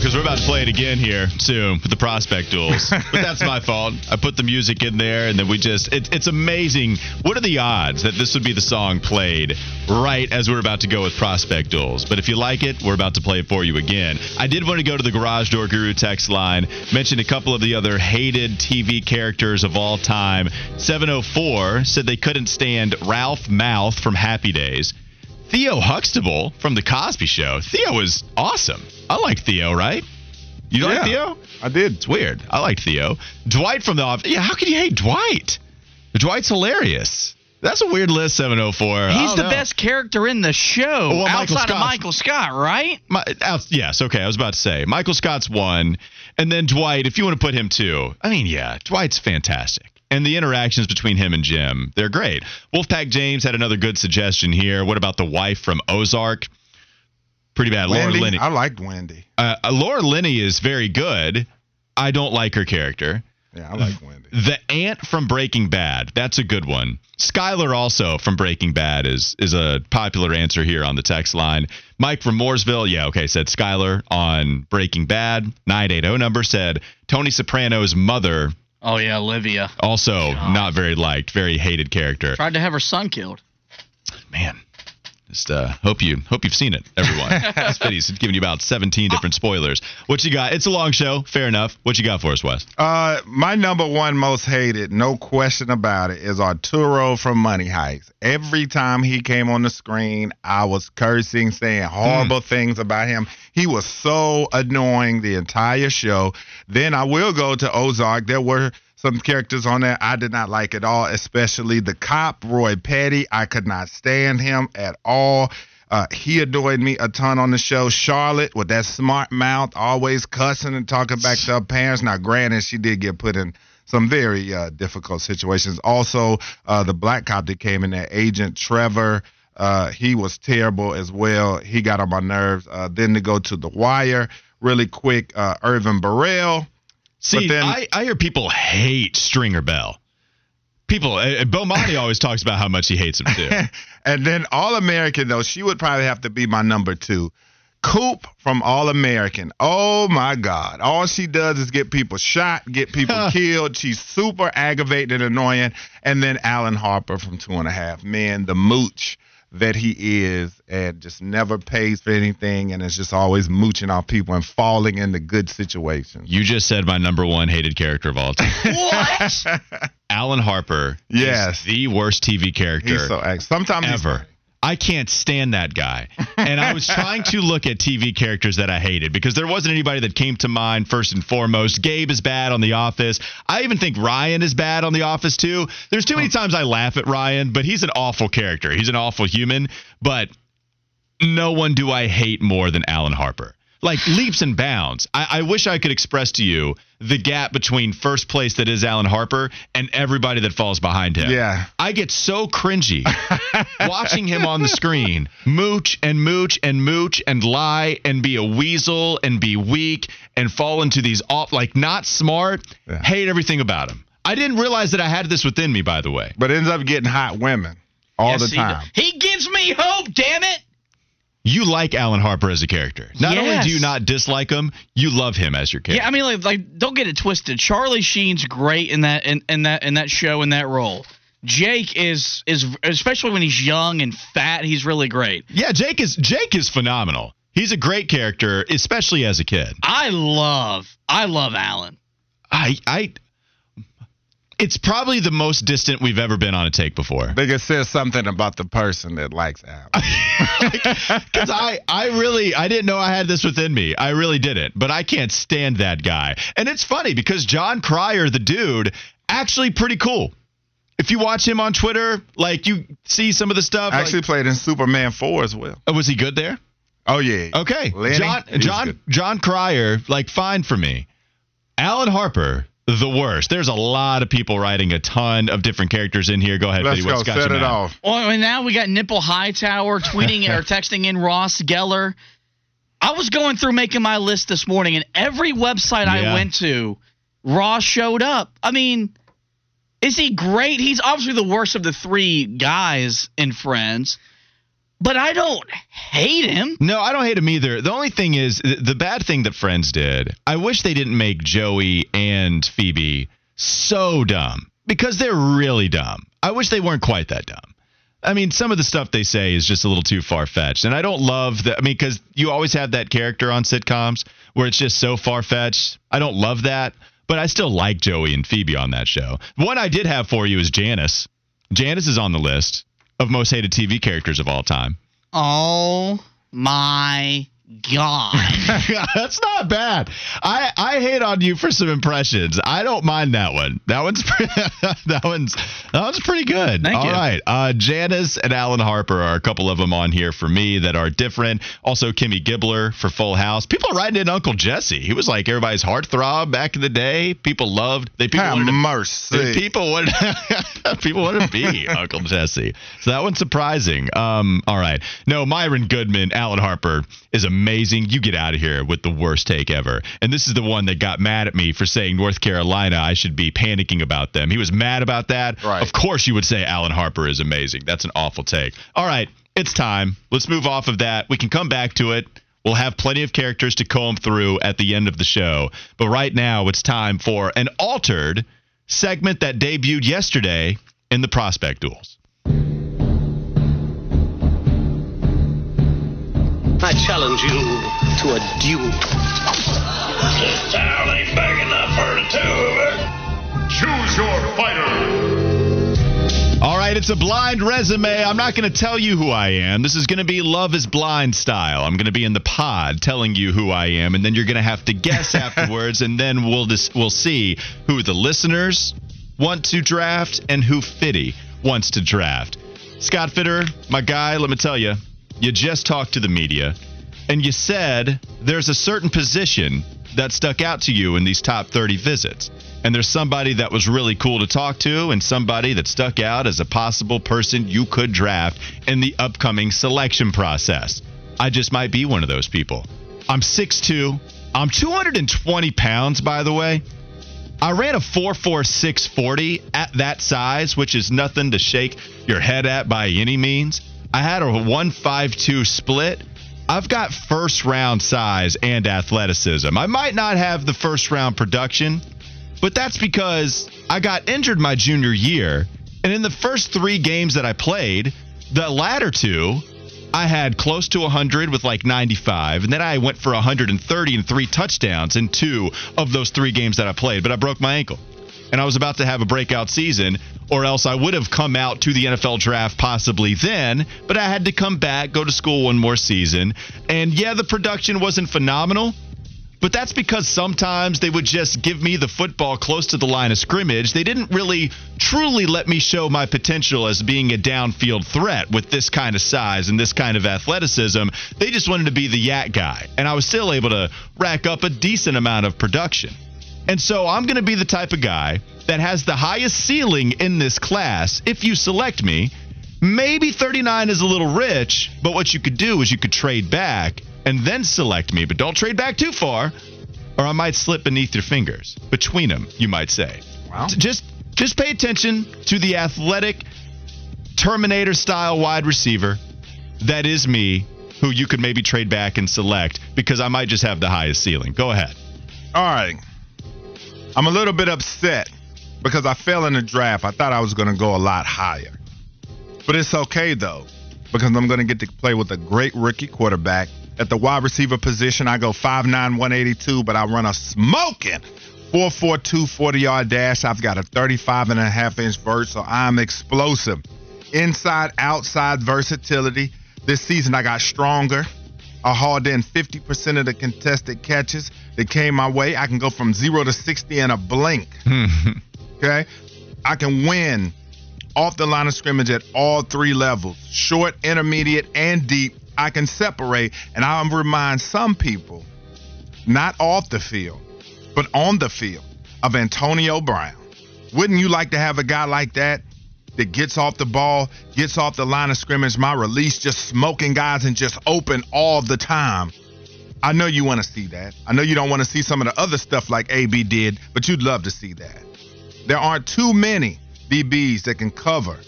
Because we're about to play it again here soon with the prospect duels. but that's my fault. I put the music in there and then we just, it, it's amazing. What are the odds that this would be the song played right as we're about to go with prospect duels? But if you like it, we're about to play it for you again. I did want to go to the Garage Door Guru text line, mention a couple of the other hated TV characters of all time. 704 said they couldn't stand Ralph Malph from Happy Days. Theo Huxtable from The Cosby Show. Theo was awesome. I like Theo, right? You like Theo? I did. It's weird. I like Theo. Dwight from The Office. Yeah, how can you hate Dwight? Dwight's hilarious. That's a weird list, 704. I He's don't the know. best character in the show Well, Michael outside of Michael Scott, right? My, uh, yes, okay. I was about to say Michael Scott's one, and then Dwight. If you want to put him two, I mean, yeah, Dwight's fantastic, and the interactions between him and Jim, they're great. Wolfpack James had another good suggestion here. What about the wife from Ozark? Pretty bad, Laura Wendy. Linney. I liked Wendy. Uh, uh, Laura Linney is very good. I don't like her character. Yeah, I like Wendy. The aunt from Breaking Bad. That's a good one. Skylar also from Breaking Bad is is a popular answer here on the text line. Mike from Mooresville, yeah, okay, said Skylar on Breaking Bad. 980 number said Tony Soprano's mother, Oh yeah, Olivia also not very liked, very hated character. tried to have her son killed. Man, just uh, hope you hope you've seen it, everyone. this video's giving you about 17 different spoilers. What you got? It's a long show, fair enough. What you got for us, Wes? Uh, my number one most hated, no question about it, is Arturo from Money Heist. Every time he came on the screen, I was cursing, saying horrible things about him. He was so annoying the entire show. Then I will go to Ozark. There were some characters on there I did not like at all, especially the cop, Roy Petty. I could not stand him at all. Uh, he annoyed me a ton on the show. Charlotte, with that smart mouth, always cussing and talking back to her parents. Now, granted, she did get put in some very uh, difficult situations. Also, uh, the black cop that came in there, Agent Trevor, uh, he was terrible as well. He got on my nerves. Uh, then to go to The Wire, really quick, uh, Ervin Burrell. See, then- I, I hear people hate Stringer Bell. People, uh, Bomani always talks about how much he hates him too. and then All American, though, she would probably have to be my number two. Coop from All American. Oh my God. All she does is get people shot, get people killed. She's super aggravating and annoying. And then Alan Harper from Two and a Half Men, the mooch that he is, and just never pays for anything and is just always mooching off people and falling into good situations. You just said my number one hated character of all time. What? Alan Harper Yes. is the worst TV character He's so ag- sometimes he's ever. I can't stand that guy. And I was trying to look at TV characters that I hated because there wasn't anybody that came to mind first and foremost. Gabe is bad on The Office. I even think Ryan is bad on The Office too. There's too many times I laugh at Ryan, but he's an awful character. He's an awful human, but no one do I hate more than Alan Harper. Like leaps and bounds. I, I wish I could express to you the gap between first place that is Alan Harper and everybody that falls behind him. Yeah. I get so cringy watching him on the screen mooch and mooch and mooch and lie and be a weasel and be weak and fall into these off like not smart. Yeah. Hate everything about him. I didn't realize that I had this within me, by the way. But ends up getting hot women all Yes, the time. does. He, gives me hope. Damn it. You like Alan Harper as a character. Not only do you not dislike him, you love him as your character. Yeah, I mean, like, like, don't get it twisted. Charlie Sheen's great in that in, in that in that show in that role. Jake is is especially when he's young and fat. He's really great. Yeah, Jake is Jake is phenomenal. He's a great character, especially as a kid. I love I love Alan. I I it's probably the most distant we've ever been on a take before. They can say something about the person that likes Al. Because I, I really, I didn't know I had this within me. I really didn't. But I can't stand that guy. And it's funny because Jon Cryer, the dude, actually pretty cool. If you watch him on Twitter, like you see some of the stuff. like- Actually played in Superman 4 as well. Oh, was he good there? Oh yeah. Okay. Lenny, John John good. Jon Cryer, like fine for me. Alan Harper, the worst. There's a lot of people writing a ton of different characters in here. Go ahead, Let's Fitty. go What's got set you it mad? off. Oh, well, I mean, now we got Nipple Hightower tweeting or texting in Ross Geller. I was going through making my list this morning, and every website Yeah. I went to, Ross showed up. I mean, is he great? He's obviously the worst of the three guys in Friends, but I don't hate him. No, I don't hate him either. The only thing is th- the bad thing that Friends did. I wish they didn't make Joey and Phoebe so dumb because they're really dumb. I wish they weren't quite that dumb. I mean, some of the stuff they say is just a little too far fetched, and I don't love that. I mean, because you always have that character on sitcoms where it's just so far fetched. I don't love that, but I still like Joey and Phoebe on that show. One I did have for you is Janice. Janice is on the list of most hated TV characters of all time. Oh my god! That's not bad. I I hate on you for some impressions. I don't mind that one. That one's pre- that one's that one's pretty good. Thank All you. right. Uh, Janice and Alan Harper are a couple of them on here for me that are different. Also, Kimmy Gibbler for Full House. People are writing in Uncle Jesse. He was like everybody's heartthrob back in the day. People loved. They people Have wanted to mercy. People wanted people want to be Uncle Jesse. So that one's surprising. Um, all right. No, Myron Goodman, Alan Harper is amazing. You get out of here with the worst take ever. And this is the one that got mad at me for saying North Carolina. I should be panicking about them. He was mad about that. Right. Of course, you would say Alan Harper is amazing. That's an awful take. All right. It's time. Let's move off of that. We can come back to it. We'll have plenty of characters to comb through at the end of the show. But right now, it's time for an altered segment that debuted yesterday in the prospect duels. I challenge you to a duel. This town ain't big enough for the two of us. Choose your fighter. All right, it's a blind resume. I'm not going to tell you who I am. This is going to be Love is Blind style. I'm going to be in the pod telling you who I am, and then you're going to have to guess afterwards, and then we'll dis- we'll see who the listeners want to draft and who Fitty wants to draft. Scott Fitter, my guy, let me tell you, you just talked to the media, and you said there's a certain position that stuck out to you in these top 30 visits. And there's somebody that was really cool to talk to, and somebody that stuck out as a possible person you could draft in the upcoming selection process. I just might be one of those people. I'm 6'2. I'm 220 pounds, by the way. I ran a 4.4640 at that size, which is nothing to shake your head at by any means. I had a 152 split. I've got first round size and athleticism. I might not have the first round production, but that's because I got injured my junior year. And in the first three games that I played, the latter two, I had close to 100 with like 95, and then I went for 130 and three touchdowns in two of those three games that I played. But I broke my ankle, and I was about to have a breakout season, or else I would have come out to the NFL draft possibly then. But I had to come back, go to school one more season, and yeah, the production wasn't phenomenal. But that's because sometimes they would just give me the football close to the line of scrimmage. They didn't really truly let me show my potential as being a downfield threat with this kind of size and this kind of athleticism. They just wanted to be the YAC guy. And I was still able to rack up a decent amount of production. And so I'm going to be the type of guy that has the highest ceiling in this class if you select me. Maybe 39 is a little rich, but what you could do is you could trade back and then select me, but don't trade back too far, or I might slip beneath your fingers. Between them, you might say. Wow. Just just pay attention to the athletic Terminator style wide receiver that is me, who you could maybe trade back and select because I might just have the highest ceiling. Go ahead. All right. I'm a little bit upset because I fell in the draft. I thought I was going to go a lot higher. But it's okay, though, because I'm going to get to play with a great rookie quarterback. At the wide receiver position, I go 5'9, 182, but I run a smoking 4'4'2 40 yard dash. I've got a 35 and a half inch vert, so I'm explosive. Inside, outside versatility. This season, I got stronger. I hauled in 50% of the contested catches that came my way. I can go from zero to 60 in a blink. okay? I can win off the line of scrimmage at all three levels short, intermediate, and deep. I can separate, and I'll remind some people, not off the field, but on the field, of Antonio Brown. Wouldn't you like to have a guy like that that gets off the ball, gets off the line of scrimmage, my release, just smoking guys and just open all the time? I know you want to see that. I know you don't want to see some of the other stuff like AB did, but you'd love to see that. There aren't too many DBs that can cover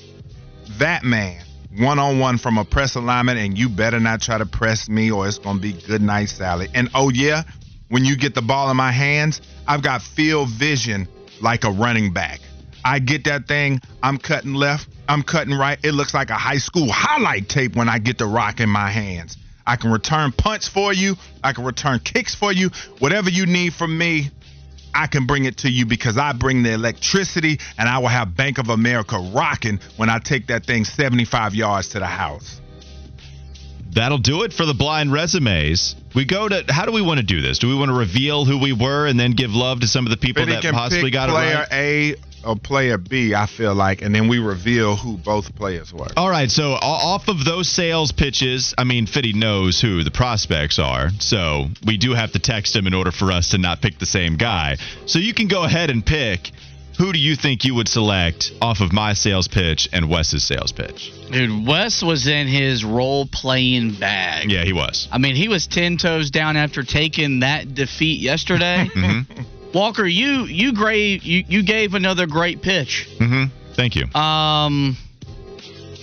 that man one on one from a press alignment, and you better not try to press me or it's going to be good night, Sally. And oh, yeah, when you get the ball in my hands, I've got field vision like a running back. I get that thing, I'm cutting left, I'm cutting right. It looks like a high school highlight tape when I get the rock in my hands. I can return punts for you, I can return kicks for you, whatever you need from me. I can bring it to you because I bring the electricity and I will have Bank of America rocking when I take that thing 75 yards to the house. That'll do it for the blind resumes. We go to how do we want to do this? Do we want to reveal who we were and then give love to some of the people that possibly got it player right? A or player B, I feel like, and then we reveal who both players were. All right, so off of those sales pitches, I mean, Fitty knows who the prospects are, so we do have to text him in order for us to not pick the same guy. So you can go ahead and pick who do you think you would select off of my sales pitch and Wes's sales pitch? Dude, Wes was in his role playing bag. Yeah, he was. I mean, he was ten toes down after taking that defeat yesterday. Mm-hmm. Walker, you you gave you, you gave another great pitch. Mm-hmm. Thank you. Um,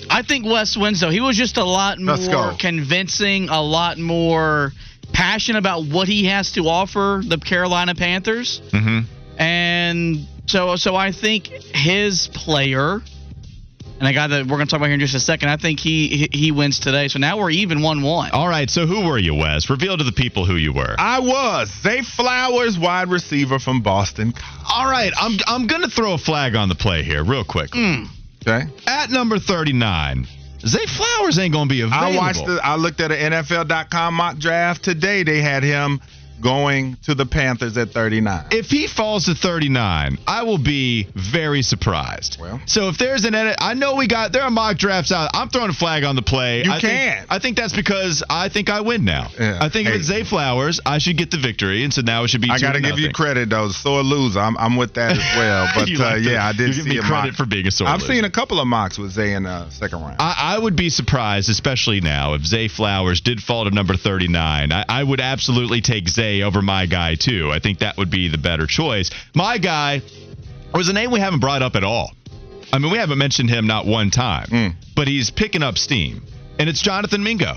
I think Wes wins though. He was just a lot more convincing, a lot more passionate about what he has to offer the Carolina Panthers, Mm-hmm. and so so I think his player. And a guy that we're going to talk about here in just a second, I think he he, he wins today. So now we're even one one. All right, so who were you, Wes? Reveal to the people who you were. I was Zay Flowers, wide receiver from Boston. All right, I'm I'm gonna throw a flag on the play here, real quick. Hmm. Okay. At number 39, Zay Flowers ain't gonna be available. I watched the. I looked at an NFL.com mock draft today. They had him going to the Panthers at 39. if he falls to 39, I will be very surprised. Well. so if there's an edit, I know we got there are mock drafts out. I'm throwing a flag on the play. You I can. Think, I think that's because I think I win now. Yeah. I think if it's Zay Flowers, I should get the victory, and so now it should be. I got to give you credit though. Sore loser. I'm, I'm with that as well. But uh, like yeah, I did you give see me a credit mock. for being a sore I've loser. seen a couple of mocks with Zay in the second round. I, I would be surprised, especially now, if Zay Flowers did fall to number 39. I, I would absolutely take Zay over my guy, too. I think that would be the better choice. My guy was a name we haven't brought up at all. I mean, we haven't mentioned him not one time, Mm. but he's picking up steam. And it's Jonathan Mingo,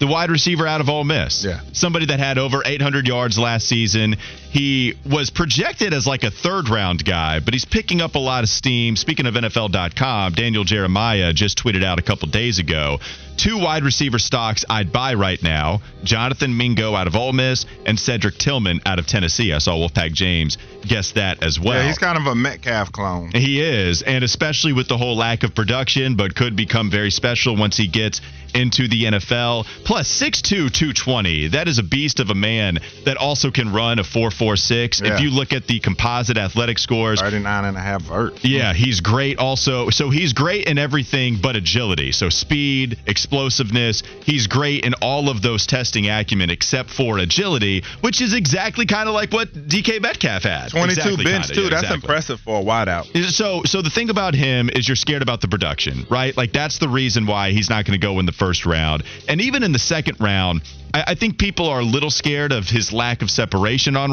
the wide receiver out of Ole Miss. Yeah. Somebody that had over 800 yards last season. He was projected as like a third round guy, but he's picking up a lot of steam. Speaking of NFL.com, Daniel Jeremiah just tweeted out a couple days ago two wide receiver stocks I'd buy right now Jonathan Mingo out of Ole Miss and Cedric Tillman out of Tennessee. I saw Wolfpack James guess that as well. yeah, he's kind of a Metcalf clone. He is, and especially with the whole lack of production, but could become very special once he gets into the NFL. Plus 6'2, 220. That is a beast of a man that also can run a 4.46. Yeah. If you look at the composite athletic scores, 39 and a half vert. yeah, he's great also. So he's great in everything but agility. So speed, explosiveness. He's great in all of those testing acumen except for agility, which is exactly kind of like what DK Metcalf had. 22 Exactly bench kinda, too. yeah, That's exactly. impressive for a wideout. So, so the thing about him is you're scared about the production, right? Like that's the reason why he's not going to go in the first round, and even in the second round. I, I think people are a little scared of his lack of separation on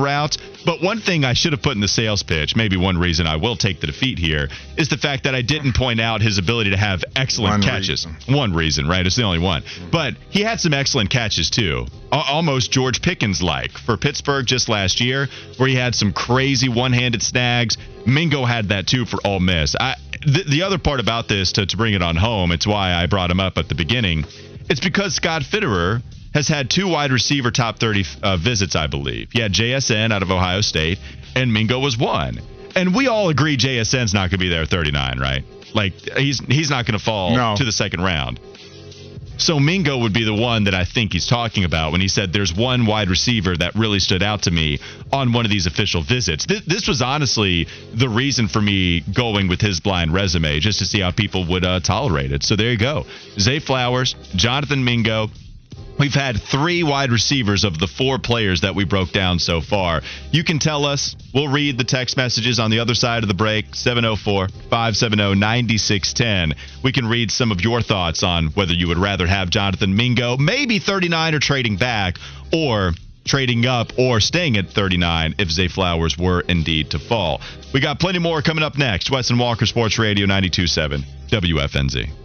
But one thing I should have put in the sales pitch, maybe one reason I will take the defeat here, is the fact that I didn't point out his ability to have excellent One catches. reason. One reason, right? It's the only one. But he had some excellent catches too, almost George Pickens like for Pittsburgh just last year, where he had some crazy one-handed snags. Mingo had that too for Ole Miss. I, the, the other part about this, to, to bring it on home, it's why I brought him up at the beginning. It's because Scott Fitterer has had two wide receiver top 30 uh, visits, I believe. He had JSN out of Ohio State, and Mingo was one. And we all agree JSN's not going to be there at 39, right? Like he's he's not going to fall No. to the second round. So Mingo would be the one that I think he's talking about when he said there's one wide receiver that really stood out to me on one of these official visits. This, this was honestly the reason for me going with his blind resume, just to see how people would uh, tolerate it. So there you go. Zay Flowers, Jonathan Mingo, We've had three wide receivers of the four players that we broke down so far. You can tell us. We'll read the text messages on the other side of the break 704 570 9610. We can read some of your thoughts on whether you would rather have Jonathan Mingo, maybe 39 or trading back, or trading up or staying at 39 if Zay Flowers were indeed to fall. We got plenty more coming up next. Wes and Walker Sports Radio 927 WFNZ.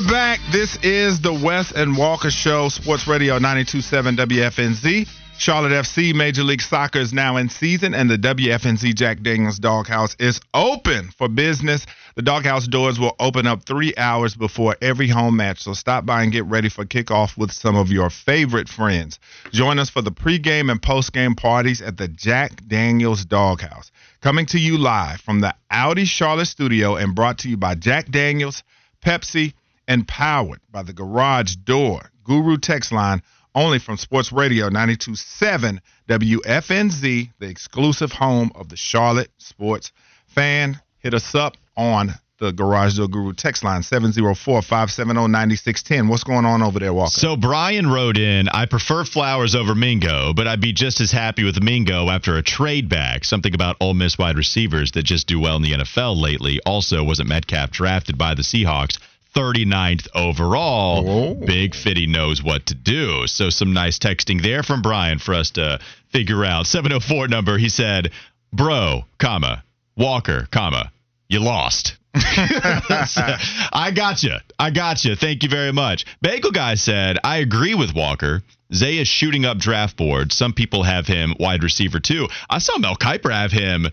We're back. This is the Wes and Walker Show, Sports Radio 927 WFNZ. Charlotte FC Major League Soccer is now in season, and the WFNZ Jack Daniels Doghouse is open for business. The Doghouse doors will open up three hours before every home match, so stop by and get ready for kickoff with some of your favorite friends. Join us for the pregame and postgame parties at the Jack Daniels Doghouse. Coming to you live from the Audi Charlotte studio and brought to you by Jack Daniels, Pepsi, and powered by the Garage Door Guru text line only from Sports Radio 927 WFNZ, the exclusive home of the Charlotte sports fan. Hit us up on the Garage Door Guru text line 704 570 9610. What's going on over there, Walker? So Brian wrote in, I prefer Flowers over Mingo, but I'd be just as happy with Mingo after a trade back. Something about Ole Miss wide receivers that just do well in the NFL lately. Also, wasn't Metcalf drafted by the Seahawks? 39th overall. Oh. Big Fitty knows what to do. So some nice texting there from Brian for us to figure out. 704 number, he said, bro, comma, Walker, comma, you lost. I got you. I got you. Thank you very much. Bagel Guy said, I agree with Walker. Zay is shooting up draft board. Some people have him wide receiver too. I saw Mel Kiper have him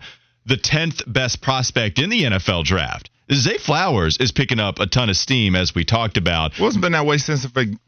the 10th best prospect in the NFL draft. Zay Flowers is picking up a ton of steam, as we talked about. Well, it's been that way since the,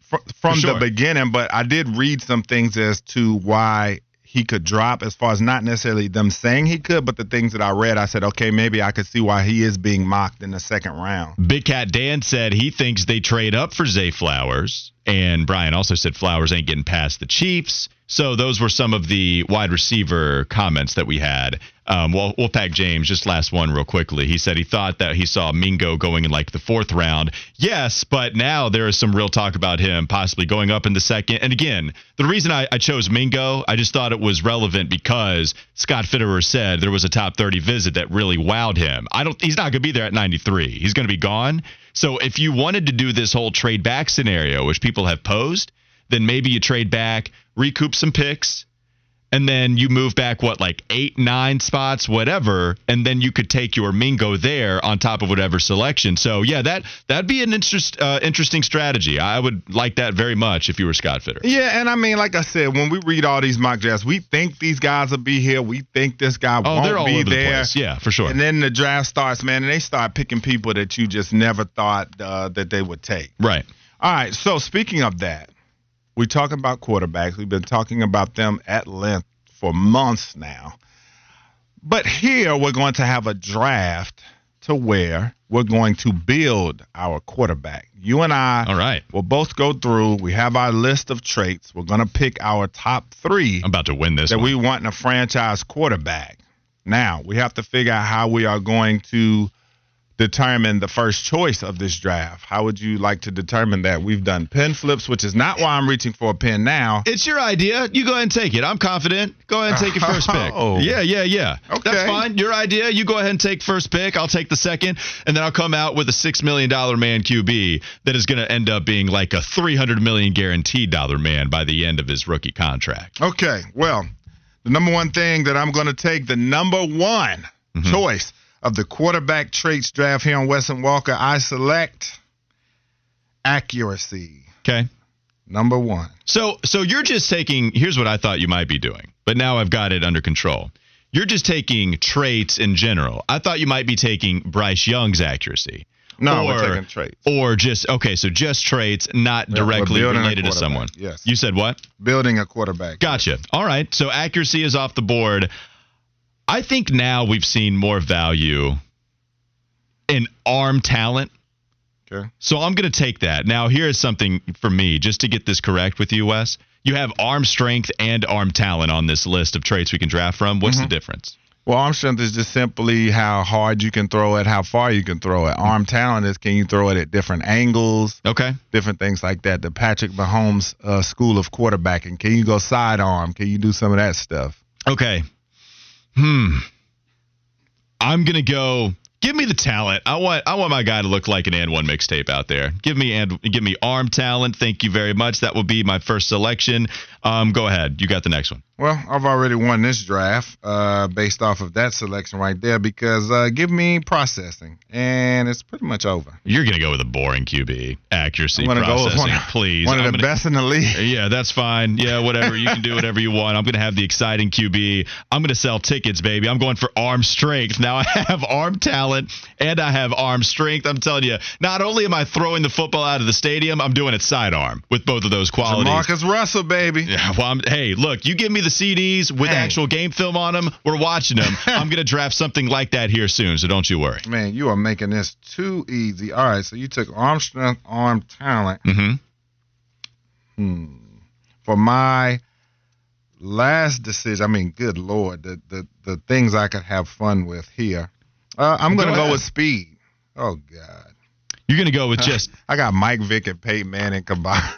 from sure. the beginning, but I did read some things as to why he could drop as far as not necessarily them saying he could, but the things that I read, I said, okay, maybe I could see why he is being mocked in the second round. Big Cat Dan said he thinks they trade up for Zay Flowers. And Brian also said Flowers ain't getting past the Chiefs. So those were some of the wide receiver comments that we had. Um, well, Wolfpack James, just last one real quickly. He said he thought that he saw Mingo going in like the fourth round. Yes, but now there is some real talk about him possibly going up in the second. And again, the reason I, I chose Mingo, I just thought it was relevant because Scott Fitterer said there was a top 30 visit that really wowed him. I don't. He's not going to be there at 93. He's going to be gone. So if you wanted to do this whole trade back scenario, which people have posed, then maybe you trade back, recoup some picks, and then you move back what like eight, nine spots, whatever, and then you could take your Mingo there on top of whatever selection. So yeah, that that'd be an interest uh, interesting strategy. I would like that very much if you were Scott Fitter. Yeah, and I mean, like I said, when we read all these mock drafts, we think these guys will be here. We think this guy Oh, won't they're all be over there. the place. Yeah, for sure. And then the draft starts, man, and they start picking people that you just never thought uh, that they would take. right. All right. So speaking of that, we talking about quarterbacks. We've been talking about them at length for months now. But here we're going to have a draft to where we're going to build our quarterback. You and I All right. will both go through. We have our list of traits. We're going to pick our top three I'm about to win this that one. we want in a franchise quarterback. Now we have to figure out how we are going to determine the first choice of this draft? How would you like to determine that? We've done pen flips, which is not why I'm reaching for a pen now. It's your idea. You go ahead and take it. I'm confident. Go ahead and take your first pick. Oh. Yeah, yeah, yeah. Okay. That's fine. Your idea. You go ahead and take first pick. I'll take the second, and then I'll come out with a six million dollar man QB that is going to end up being like a three hundred million guaranteed dollar man by the end of his rookie contract. Okay, well, the number one thing that I'm going to take, the number one Mm-hmm. choice of the quarterback traits draft here on Wes and Walker, I select accuracy. Okay. Number one. So so you're just taking here's what I thought you might be doing, but now I've got it under control. You're just taking traits in general. I thought you might be taking Bryce Young's accuracy. No, or, we're taking traits. Or just okay, so just traits, not Yeah, directly related to someone. yes. You said what? Building a quarterback. Gotcha. All right. So accuracy is off the board. I think now we've seen more value in arm talent. Okay. So I'm going to take that. Now, here is something for me, just to get this correct with you, Wes. You have arm strength and arm talent on this list of traits we can draft from. What's Mm-hmm. the difference? Well, arm strength is just simply how hard you can throw it, how far you can throw it. Arm talent is can you throw it at different angles, Okay. different things like that. The Patrick Mahomes uh, school of quarterbacking. Can you go sidearm? Can you do some of that stuff? Okay. Hmm. I'm gonna go. Give me the talent. I want. I want my guy to look like an and one mixtape out there. Give me and give me arm talent. Thank you very much. That will be my first selection. Um, go ahead. You got the next one. Well, I've already won this draft uh, based off of that selection right there because uh, give me processing, and it's pretty much over. You're gonna go with a boring QB. Accuracy, I'm gonna go with processing. one, please. one of I'm the gonna- best in the league. Yeah, that's fine. Yeah, whatever. You can do whatever you want. I'm going to have the exciting QB. I'm going to sell tickets, baby. I'm going for arm strength. Now I have arm talent and I have arm strength. I'm telling you, not only am I throwing the football out of the stadium, I'm doing it sidearm with both of those qualities. Marcus Russell, baby. Yeah, well, I'm, hey, look, you give me the CDs with Hey. actual game film on them. We're watching them. I'm going to draft something like that here soon, so don't you worry. Man, you are making this too easy. All right, so you took arm strength, arm talent. hmm Hmm. For my last decision, I mean, good lord, the the, the things I could have fun with here. Uh, I'm gonna go ahead. with speed. Oh God, You're going to go with just I got Mike Vick and Peyton Manning combined.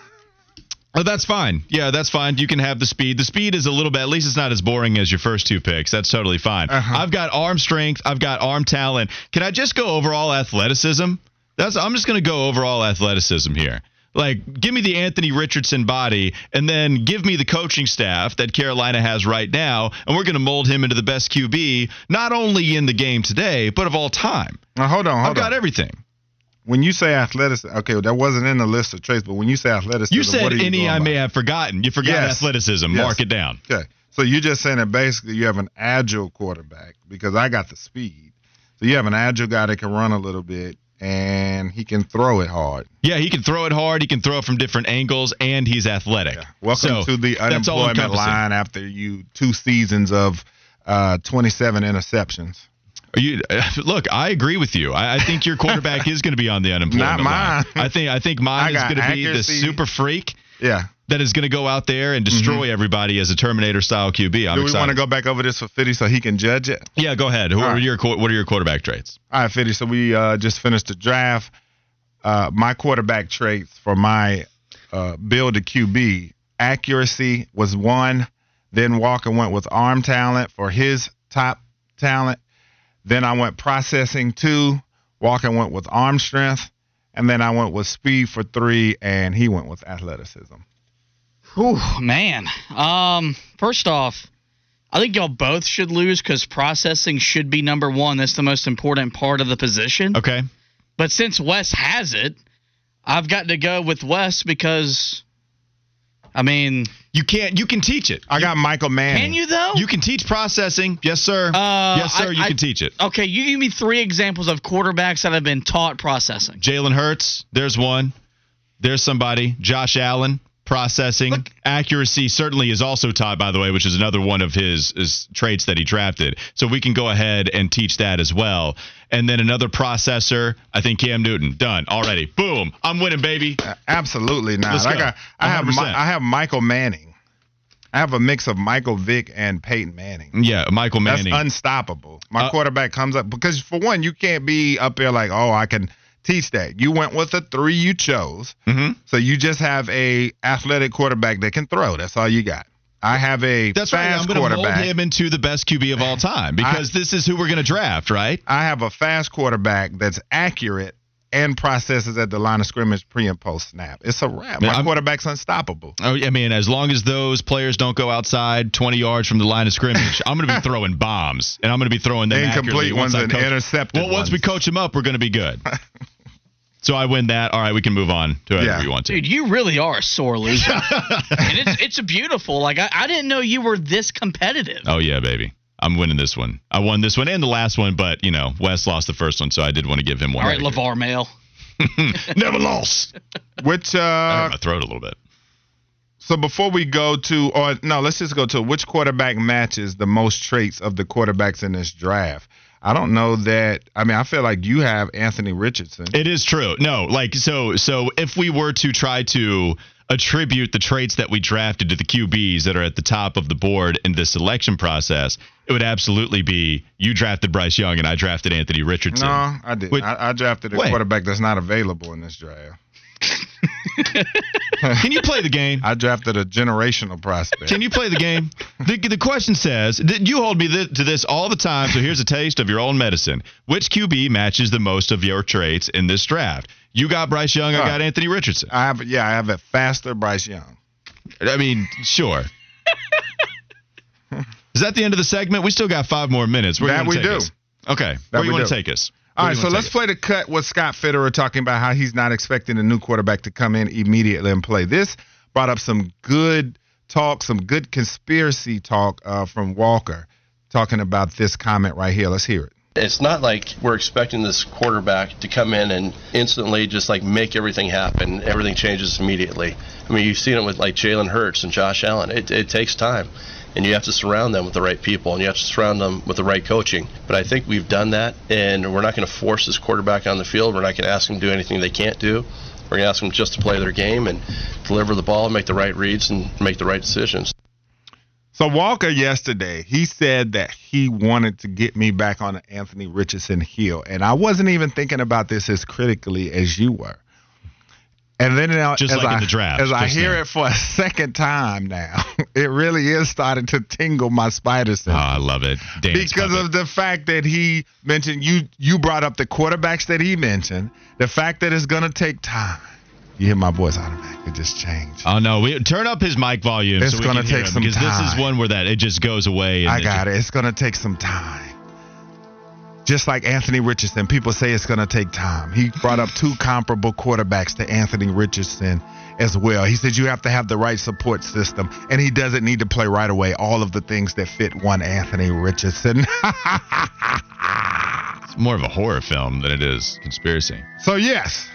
Oh, that's fine. Yeah, that's fine. You can have the speed. The speed is a little bit, at least it's not as boring as your first two picks. That's totally fine. Uh-huh. I've got arm strength. I've got arm talent. Can I just go overall athleticism? That's. I'm just going to go overall athleticism here. Like, give me the Anthony Richardson body, and then give me the coaching staff that Carolina has right now, and we're going to mold him into the best QB, not only in the game today, but of all time. Now hold on, hold on. I've got everything. When you say athleticism, okay, that wasn't in the list of traits, but when you say athleticism, You said you any I by? may have forgotten. You forgot Yes. athleticism. Yes. Mark it down. Okay. So you're just saying that basically you have an agile quarterback because I got the speed. So you have an agile guy that can run a little bit and he can throw it hard. Yeah, he can throw it hard. He can throw it from different angles, and he's athletic. Welcome So, to the unemployment line after you two seasons of uh, 27 interceptions. Are you look? I agree with you. I, I think your quarterback is going to be on the unemployment Not mine. line. I think I think mine I is going to be the super freak Yeah. that is going to go out there and destroy everybody as a Terminator style QB. I'm Do we want to go back over this for Fitty so he can judge it? Yeah, go ahead. Who All are right. your what are your quarterback traits? All right, Fitty. So we uh, just finished the draft. Uh, my quarterback traits for my uh, build to QB accuracy was one. Then Walker went with arm talent for his top talent. Then I went processing two. Walker went with arm strength. And then I went with speed for three, and he went with athleticism. Whew, man. Um, first off, I think y'all both should lose because processing should be number one. That's the most important part of the position. Okay. But since Wes has it, I've got to go with Wes because, I mean, You can't. You can teach it. I got Michael Manning. can you though? You can teach processing. Yes, sir. Uh, yes, sir. I- you I- can teach it. Okay, you give me three examples of quarterbacks that have been taught processing. Jalen Hurts, there's one. There's somebody. Josh Allen, processing. Accuracy certainly is also taught, by the way, which is another one of his, his traits that he drafted. So we can go ahead and teach that as well. And then another processor, I think Cam Newton. Done already. Boom. I'm winning, baby. Absolutely not. Let's I got. I have. Mi- 100%. I have Michael Manning. I have a mix of Michael Vick and Peyton Manning. Yeah, Michael That's Manning. unstoppable. My Uh, quarterback comes up because for one, you can't be up there like, oh, I can teach that. You went with the three you chose, Mhm. so you just have a athletic quarterback that can throw. That's all you got. I have a That's right. I'm going to mold him into the best QB of all time because this is who we're going to draft, right? I have a fast quarterback that's accurate and processes at the line of scrimmage pre and post snap. It's a wrap. My I'm- quarterback's unstoppable. Oh, I mean, as long as those players don't go outside 20 yards from the line of scrimmage, I'm going to be throwing bombs, and I'm going to be throwing them Incomplete accurately once ones I and coach- intercepted Well, once we coach them up, we're going to be good. so I win that. All right, we can move on to whatever Yeah. you want to. Dude, you really are a sore loser. and it's it's beautiful. Like I, I didn't know you were this competitive. Oh yeah, baby. I'm winning this one. I won this one and the last one, but you know, Wes lost the first one, so I did want to give him one. All right, credit. LeVar Mail. Never lost. Which I hurt uh my throat a little bit. so before we go to or no, let's just go to which quarterback matches the most traits of the quarterbacks in this draft. I don't know that I mean I feel like you have Anthony Richardson. It is true. No, like so so if we were to try to attribute the traits that we drafted to the QBs that are at the top of the board in this selection process, it would absolutely be you drafted Bryce Young and I drafted Anthony Richardson. no, I didn't. Wait. I, I drafted a Wait. quarterback that's not available in this draft. Can you play the game? I drafted a generational prospect. Can you play the game? The, the question says, did you hold me th- to this all the time? So here's a taste of your own medicine. Which QB matches the most of your traits in this draft? You got Bryce Young. I got Anthony Richardson. I have yeah, I have a faster Bryce Young. I mean, sure. Is that the end of the segment? We still got five more minutes. Where That we take do. us? Okay. Where we you want to take us? All Where right, so let's take play the cut with Scott Fitterer talking about how he's not expecting a new quarterback to come in immediately and play. This brought up some good talk, some good conspiracy talk uh, from Walker talking about this comment right here. Let's hear it. It's not like we're expecting this quarterback to come in and instantly just like make everything happen. Everything changes immediately. I mean, you've seen it with like Jalen Hurts and Josh Allen. It, it takes time, and you have to surround them with the right people, and you have to surround them with the right coaching. But I think we've done that, and we're not going to force this quarterback on the field. We're not going to ask them to do anything they can't do. We're going to ask them just to play their game and deliver the ball, and make the right reads, and make the right decisions. So Walker yesterday, he said that he wanted to get me back on Anthony Richardson heel, and I wasn't even thinking about this as critically as you were. And then now, Just as like in the draft, as I hear now. it for a second time now, it really is starting to tingle my spider sense. Oh, I love it. Dance because puppet. of the fact that he mentioned you you brought up the quarterbacks that he mentioned, the fact that it's gonna take time. You hear my voice automatically It just change. Oh no! We turn up his mic volume. It's so gonna take some because this is one where that it just goes away. And I got it. It's gonna take some time. Just like Anthony Richardson, people say it's gonna take time. He brought up two comparable quarterbacks to Anthony Richardson as well. He said you have to have the right support system, and he doesn't need to play right away. All of the things that fit one Anthony Richardson. It's more of a horror film than it is conspiracy. So yes,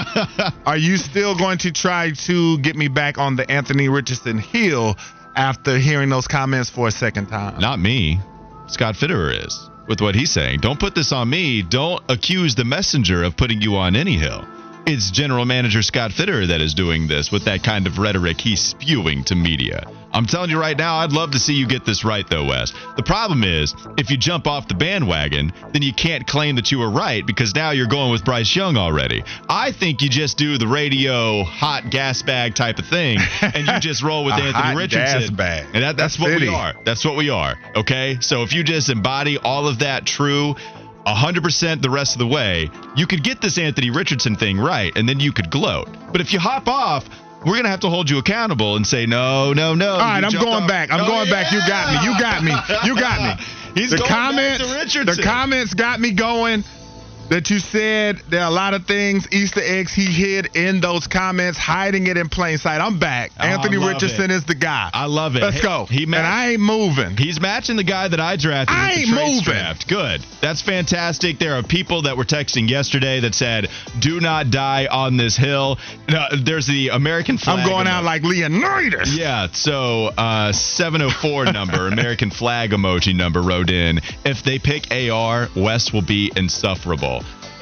are you still going to try to get me back on the Anthony Richardson heel after hearing those comments for a second time? Not me. Scott Fitterer is with what he's saying. Don't put this on me. Don't accuse the messenger of putting you on any hill. It's general manager Scott Fitterer that is doing this with that kind of rhetoric he's spewing to media. I'm telling you right now, I'd love to see you get this right, though, Wes. The problem is, if you jump off the bandwagon, then you can't claim that you were right because now you're going with Bryce Young already. I think you just do the radio hot gas bag type of thing, and you just roll with Anthony hot Richardson. gas bag. And that, that's, That's what fitting. we are. That's what we are. Okay. So if you just embody all of that true, 100% the rest of the way, you could get this Anthony Richardson thing right, and then you could gloat. But if you hop off, we're going to have to hold you accountable and say, no, no, no. All right, I'm going off- back. I'm Oh, going back. You got me. You got me. You got me. He's the comments, the comments got me going. That you said there are a lot of things, Easter eggs he hid in those comments, hiding it in plain sight. I'm back. Oh, Anthony Richardson it. is the guy. I love it. Let's He- go. he and matched- I ain't moving. He's matching the guy that I drafted. I ain't moving. Draft. Good. That's fantastic. There are people that were texting yesterday that said, "Do not die on this hill." No, there's the American flag. I'm going out like Leonidas. Yeah, so uh, 704 number, American flag emoji number wrote in. If they pick AR, West will be insufferable.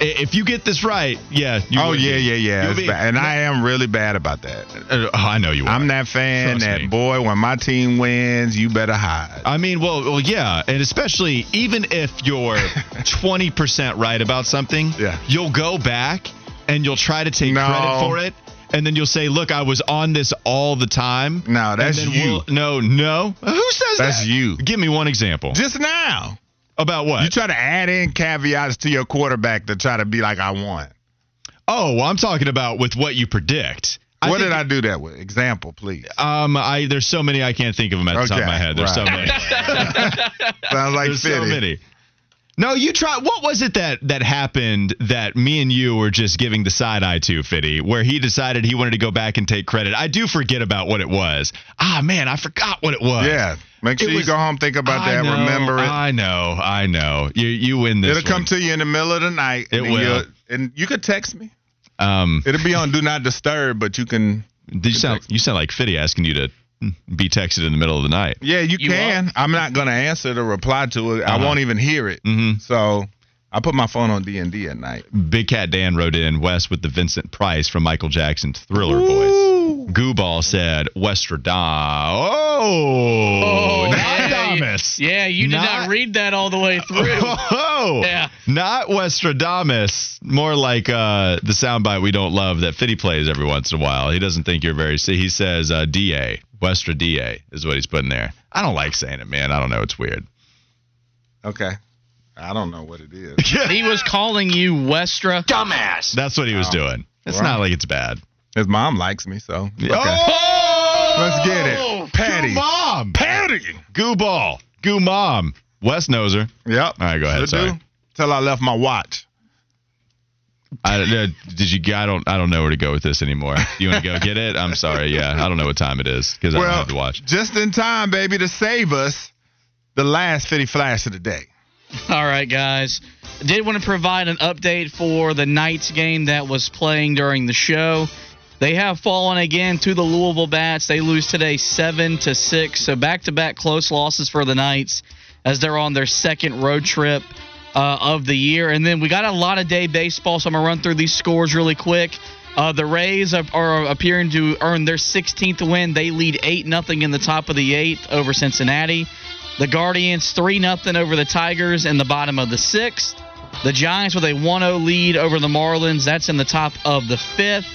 If you get this right, yeah. Oh yeah, be. yeah, yeah. You'll It's be- And I am really bad about that. Uh, I know you. Are. I'm that fan Trust that me. boy. When my team wins, you better hide. I mean, well, well, yeah, and especially even if you're 20% right about something, Yeah. you'll go back and you'll try to take No. credit for it, and then you'll say, "Look, I was on this all the time." No, that's you. we'll- no, no. Who says that? That's you. Give me one example. Just now, about what? you try to add in caveats to your quarterback to try to be like I want. oh, well, I'm talking about with what you predict. what think- did I do that with? Example, please. Um, I there's so many I can't think of them at the top of my head. There's so right. many. Sounds like There's so many. No, you try. What was it that that happened that me and you were just giving the side eye to, Fitty, where he decided he wanted to go back and take credit? I do forget about what it was. Ah, man, I forgot what it was. Yeah. Make sure It you go home, think about I that, know, remember it. I know, I know. You you win this. It'll come to you in the middle of the night. It and will. you'll- And you could text me. Um, It'll be on Do Not Disturb, but you can. did you sound you sound like Fitty asking you to be texted in the middle of the night? Yeah, you, You can. I'm not gonna answer the reply to it. I Uh-huh. won't even hear it. Mhm. So I put my phone on D and D at night. Big Cat Dan wrote in West with the Vincent Price from Michael Jackson's Thriller voice. Gooball said Westradam. Oh, not yeah, Damas. Yeah, you did not, Not- read that all the way through. Oh, Yeah. not Westradamus. More like uh, the soundbite we don't love that Fitty plays every once in a while. He doesn't think you're very. He says uh, DA. Westra DA is what he's putting there. I don't like saying it, man. I don't know. It's weird. Okay. I don't know what it is. he was calling you Westra. Dumbass. That's what he was doing. It's Wow. not like it's bad. His mom likes me, so okay. Oh! Let's get it. Patty. Goo mom. Patty. Goo ball. Goo mom. Wes knows her. Yep. All right, go ahead. Should Sorry. do. Till I left my watch. I, uh, did you? I don't. I don't know where to go with this anymore. You want to go get it? I'm sorry. Yeah, I don't know what time it is because I don't have to watch. just in time, baby, to save us the last Fitty Flash of the day. All right, guys. Did want to provide an update for the Knights game that was playing during the show. They have fallen again to the Louisville Bats. They lose today seven to six. So back to back close losses for the Knights as they're on their second road trip uh, of the year. And then we got a lot of day baseball, so I'm gonna run through these scores really quick. Uh, the Rays are, are appearing to earn their 16th win. They lead eight nothing in the top of the eighth over Cincinnati. The Guardians 3 0 over the Tigers in the bottom of the sixth. The Giants with a 1 0 lead over the Marlins. That's in the top of the fifth.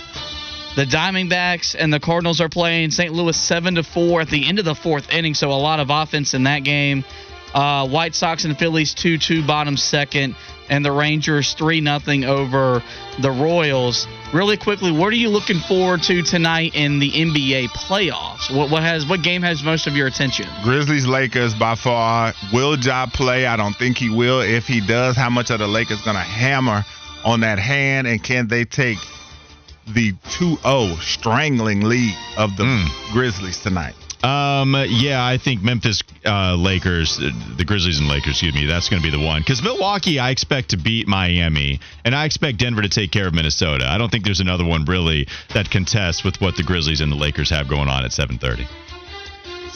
The Diamondbacks and the Cardinals are playing St. Louis 7 to 4 at the end of the fourth inning, so a lot of offense in that game. Uh, White Sox and Phillies 2 2 bottom second, and the Rangers 3 0 over the Royals. Really quickly, what are you looking forward to tonight in the NBA playoffs? What, what has what game has most of your attention? Grizzlies Lakers by far. Will Ja play? I don't think he will. If he does, how much are the Lakers going to hammer on that hand? And can they take the 2 0 strangling lead of the Mm. Grizzlies tonight? Um, yeah, I think Memphis uh, Lakers, uh, the Grizzlies and Lakers, excuse me, that's going to be the one. Because Milwaukee, I expect to beat Miami, and I expect Denver to take care of Minnesota. I don't think there's another one really that contests with what the Grizzlies and the Lakers have going on at 7:30.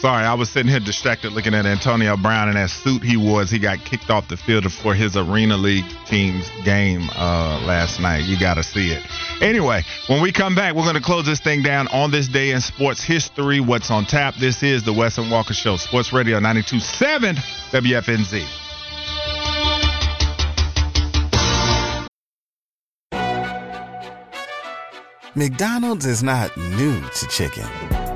Sorry, I was sitting here distracted looking at Antonio Brown and that suit he wore as he got kicked off the field for his Arena League team's game uh, last night. You got to see it. Anyway, when we come back, we're going to close this thing down on this day in sports history. What's on tap? This is the Wes and Walker Show, Sports Radio 92.7 WFNZ. McDonald's is not new to chicken.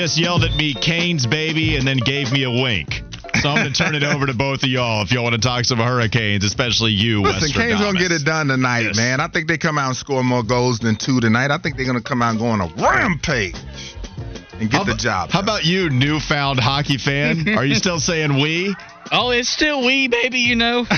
Just yelled at me, Kane's baby, and then gave me a wink. So I'm going to turn it over to both of y'all if y'all want to talk some Hurricanes, especially you. Listen, Canes gonna get it done tonight, Yes. man. I think they come out and score more goals than two tonight. I think they're gonna come out and go on a rampage and get How the job. How about you, newfound hockey fan? Are you still saying we? Oh, it's still we, baby. You know. Look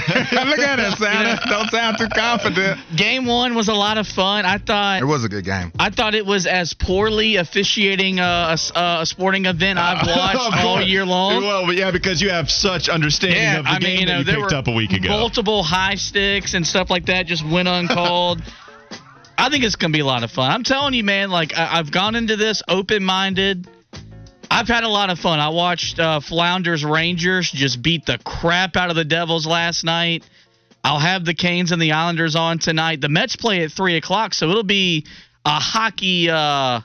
at it, Santa. Don't sound too confident. Game one was a lot of fun. I thought It was a good game. I thought it was as poorly officiating uh, uh, a sporting event I've watched all year long. Well, yeah, because you have such understanding Yeah, of the I game mean, you know, that you picked were up a week ago. multiple high sticks and stuff like that just went uncalled. I think it's gonna be a lot of fun. I'm telling you, man. Like I, I've gone into this open minded. I've had a lot of fun. I watched uh, Flounders Rangers just beat the crap out of the Devils last night. I'll have the Canes and the Islanders on tonight. The Mets play at three o'clock, so it'll be a hockey. Uh,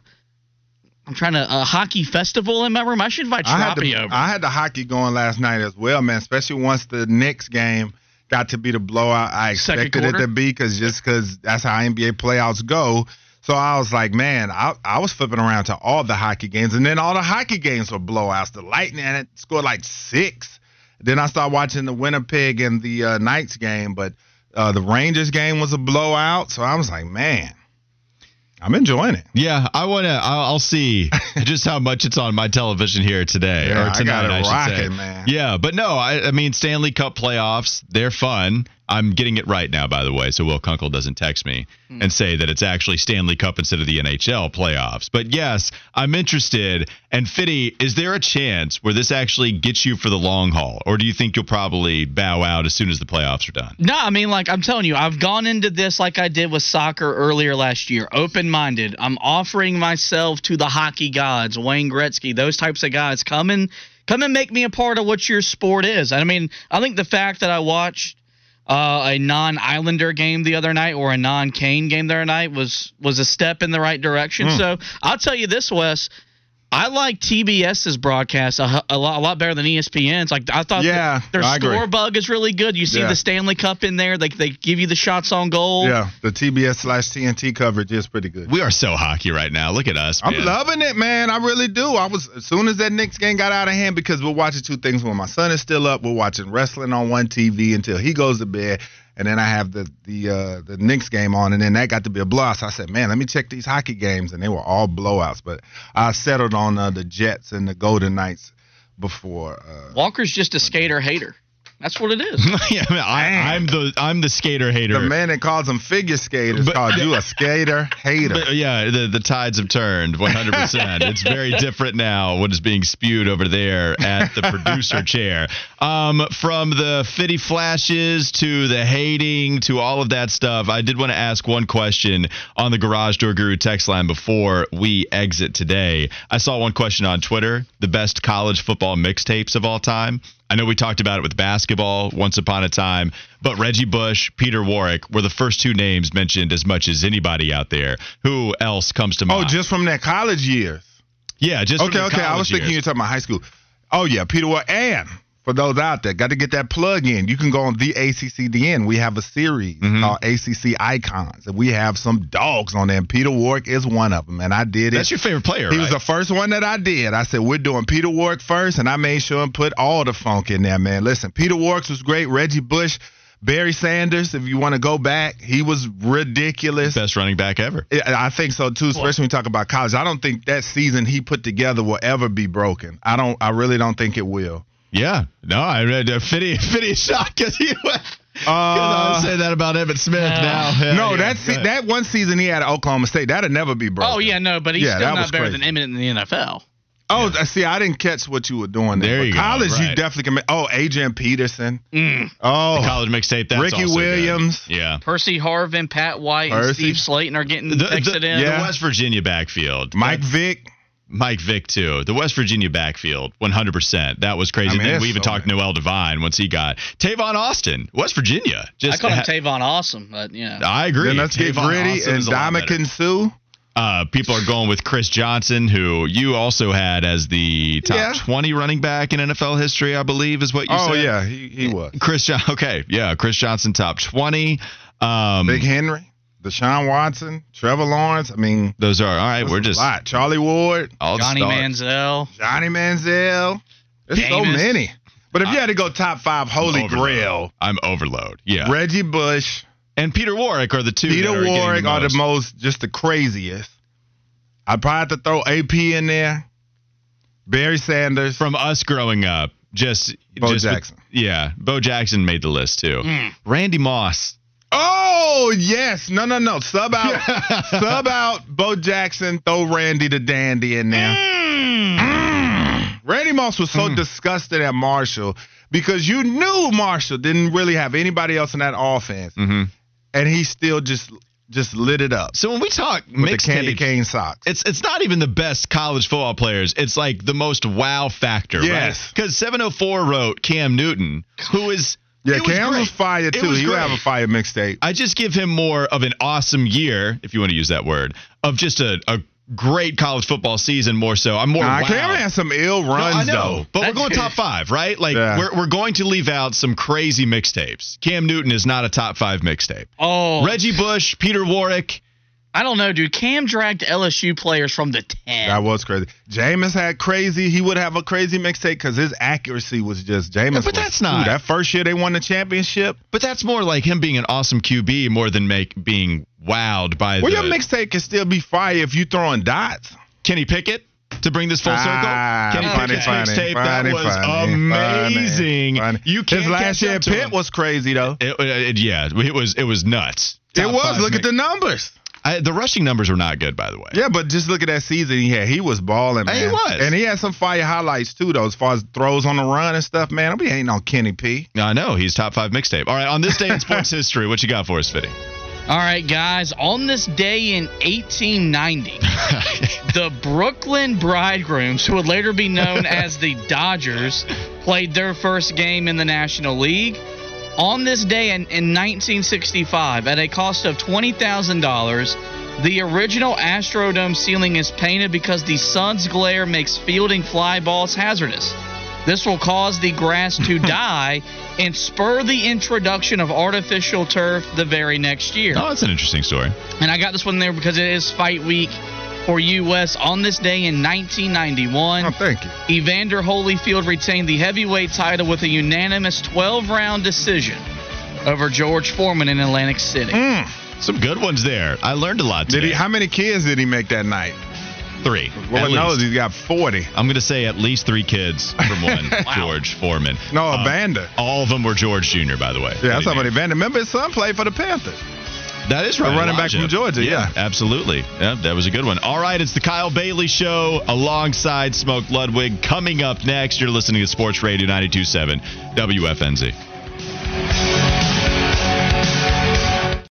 I'm trying to a hockey festival in my room. I should invite I had, Trappy the, over. I had the hockey going last night as well, man. Especially once the Knicks game got to be the blowout I expected it to be, because just because that's how NBA playouts go. So I was like, man, I, I was flipping around to all the hockey games, and then all the hockey games were blowouts. The Lightning had scored like six. Then I started watching the Winnipeg and the uh, Knights game, but uh, the Rangers game was a blowout. So I was like, man, I'm enjoying it. Yeah, I want to. I'll, I'll see just how much it's on my television here today Yeah, or I got tonight. it I, should rocking, say. man. Yeah, but no, I, I mean Stanley Cup playoffs. They're fun. I'm getting it right now, by the way, so Will Kunkel doesn't text me Hmm. and say that it's actually Stanley Cup instead of the NHL playoffs. But yes, I'm interested. And Fitty, is there a chance where this actually gets you for the long haul, or do you think you'll probably bow out as soon as the playoffs are done? No, I mean, like I'm telling you, I've gone into this like I did with soccer earlier last year, open minded. I'm offering myself to the hockey gods, Wayne Gretzky, those types of guys. Come and come and make me a part of what your sport is. I mean, I think the fact that I watched uh, a non-Islander game the other night or a non-Kane game the other night was was a step in the right direction. Hmm. So I'll tell you this, Wes. I like TBS's broadcast a, a lot, a lot better than ESPN's. Like I thought, Yeah, their I agree. score bug is really good. You see Yeah. the Stanley Cup in there. They they give you the shots on goal. Yeah, the TBS slash TNT coverage is pretty good. We are so hockey right now. Look at us. I'm loving it, man. I really do. I was as soon as that Knicks game got out of hand because we're watching two things. When my son is still up, we're watching wrestling on one TV until he goes to bed, and then I have the the uh, the Knicks game on, and then that got to be a blowout. So I said, man, let me check these hockey games, and they were all blowouts. But I settled on uh, the Jets and the Golden Knights before. Uh, Walker's just a skater hater. That's what it is. yeah, I, I'm the I'm the skater hater. the man that calls them figure skaters But- called you a skater hater. But, yeah, the, the tides have turned 100%. it's very different now what is being spewed over there at the producer chair. Um, from the fitty flashes to the hating to all of that stuff, I did want to ask one question on the Garage Door Guru text line before we exit today. I saw one question on Twitter the best college football mixtapes of all time. I know we talked about it with basketball once upon a time, but Reggie Bush, Peter Warrick were the first two names mentioned as much as anybody out there. Who else comes to oh, mind? oh, just from their college years. yeah, just from Okay, okay. I was thinking you were years. talking about high school. Oh yeah, Peter Ward. And for those out there, got to get that plug in. You can go on the ACCDN. We have a series Mm-hmm. called ACC Icons, and we have some dogs on there. And Peter Warrick is one of them, and I did it. That's your favorite player, He right? was the first one that I did. I said we're doing Peter Warrick first, and I made sure and put all the funk in there, man. Listen, Peter Warrick was great. Reggie Bush, Barry Sanders. If you want to go back, he was ridiculous. Best running back ever. I think so too, especially when we talk about college. I don't think that season he put together will ever be broken. I don't. I really don't think it will. Yeah. No, I read uh, Fitty, Fitty is shocked because he went. 'cause I would say that about Emmitt Smith now. Yeah, no, yeah, that go that one season he had at Oklahoma State, that'll never be broken. Oh yeah, no, but he's Yeah, still not better crazy. than Emmitt in the NFL. Oh, see, I didn't catch what you were doing there. There But you go, college, you definitely can. Make, oh, Adrian Peterson. Mm. Oh, college mixtape. That's Ricky also good. Williams. Yeah. Percy Harvin, Pat White, and Steve Slaton are getting The, texted the- in. the West Virginia backfield. Mike Vick. Mike Vick too. The West Virginia backfield, 100%. That was crazy. I mean, then we even so talked many. Noel Devine once he got Tavon Austin, West Virginia. I Just call him ha- Tavon Awesome, but yeah. I agree. Then let's get Tavon gritty Austin and is a lot better. Dominican Sue. Uh, people are going with Chris Johnson, who you also had as the top Yeah. 20 running back in NFL history, I believe, is what you Oh said. Oh, yeah, he, he was. Chris, Johnson. okay, yeah, Chris Johnson, top 20. Um, Big Henry, Deshaun Watson, Trevor Lawrence. I mean, Those are all right. We're a just lot. Charlie Ward, all Johnny stars. Manziel. Johnny Manziel. There's so many. But if you had to go top five, Holy Overload. Grail, I'm overload. Yeah. Reggie Bush, and Peter Warrick are the two. that Peter are Warwick the are the most, just the craziest. I'd probably have to throw AP in there. Barry Sanders. from us growing up. Just Bo just Jackson. yeah, Bo Jackson made the list too. Mm. Randy Moss. Oh yes, no, no, no. Sub out, sub out. Bo Jackson. Throw Randy the Dandy in there. Mm. Randy Moss was so disgusted at Marshall because you knew Marshall didn't really have anybody else in that offense, hmm and he still just just lit it up So when we talk the candy cane socks. it's it's not even the best college football players. It's like the most wow factor, Yes. Because 704 wrote Cam Newton, who is yeah, it was Cam was fire too. was He great. have a fire mixtape. I just give him more of an awesome year, if you want to use that word, of just a, a great college football season. More so, I'm more. Nah, wowed. Cam had some ill No, I runs know, though. but we're going dude- top five, right? Like Yeah. we're we're going to leave out some crazy mixtapes. Cam Newton is not a top five mixtape. Oh, Reggie Bush, Peter Warrick. I don't know, dude. Cam dragged LSU players from the 10. That was crazy. Jameis had crazy. He would have a crazy mixtape because his accuracy was just Jameis. Yeah, but was- that's not- Ooh, that first year they won the championship. But that's more like him being an awesome QB more than make being wowed by Well, the your mixtape can still be fire if you throwing dots. Kenny Pickett to bring this full circle. Ah, Kenny funny, Pickett's funny, mixtape funny, that was funny, amazing. funny, funny. You can't His last catch year up at to Pitt him. was crazy though. It, it- yeah, it was it was nuts. It was. five Look at the numbers. I, the rushing numbers were not good, by the way. Yeah, but just look at that season he had. He was balling, man. He was. and he had some fire highlights too, though, as far as throws on the run and stuff. Man, I'll be hating on Kenny P. I know he's top five mixtape. All right, on this day in sports history, what you got for us, Fitty? All right, guys. On this day in 1890, the Brooklyn Bridegrooms, who would later be known as the Dodgers, played their first game in the National League. On this day in, in 1965, at a cost of $20,000, the original Astrodome ceiling is painted because the sun's glare makes fielding fly balls hazardous. This will cause the grass to die and spur the introduction of artificial turf the very next year. Oh, that's an interesting story. And I got this one there because it is fight week for U.S. On this day in 1991, Oh, thank you. Evander Holyfield retained the heavyweight title with a unanimous 12 round decision over George Foreman in Atlantic City. Mm. Some good ones there. I learned a lot Did today. he? How many kids did he make that night? Three. Lord At knows he's got forty. I'm going to say at least three kids from one George Foreman. No, a Uh, Vander. All of them were George Jr., by the way. Yeah, that's That he somebody named. Vander. Remember his son played for the Panthers. That is right. The running back from Georgia, yeah. Absolutely. Yeah, that was a good one. All right, it's the Kyle Bailey Show alongside Smoke Ludwig. Coming up next, you're listening to Sports Radio 927 WFNZ.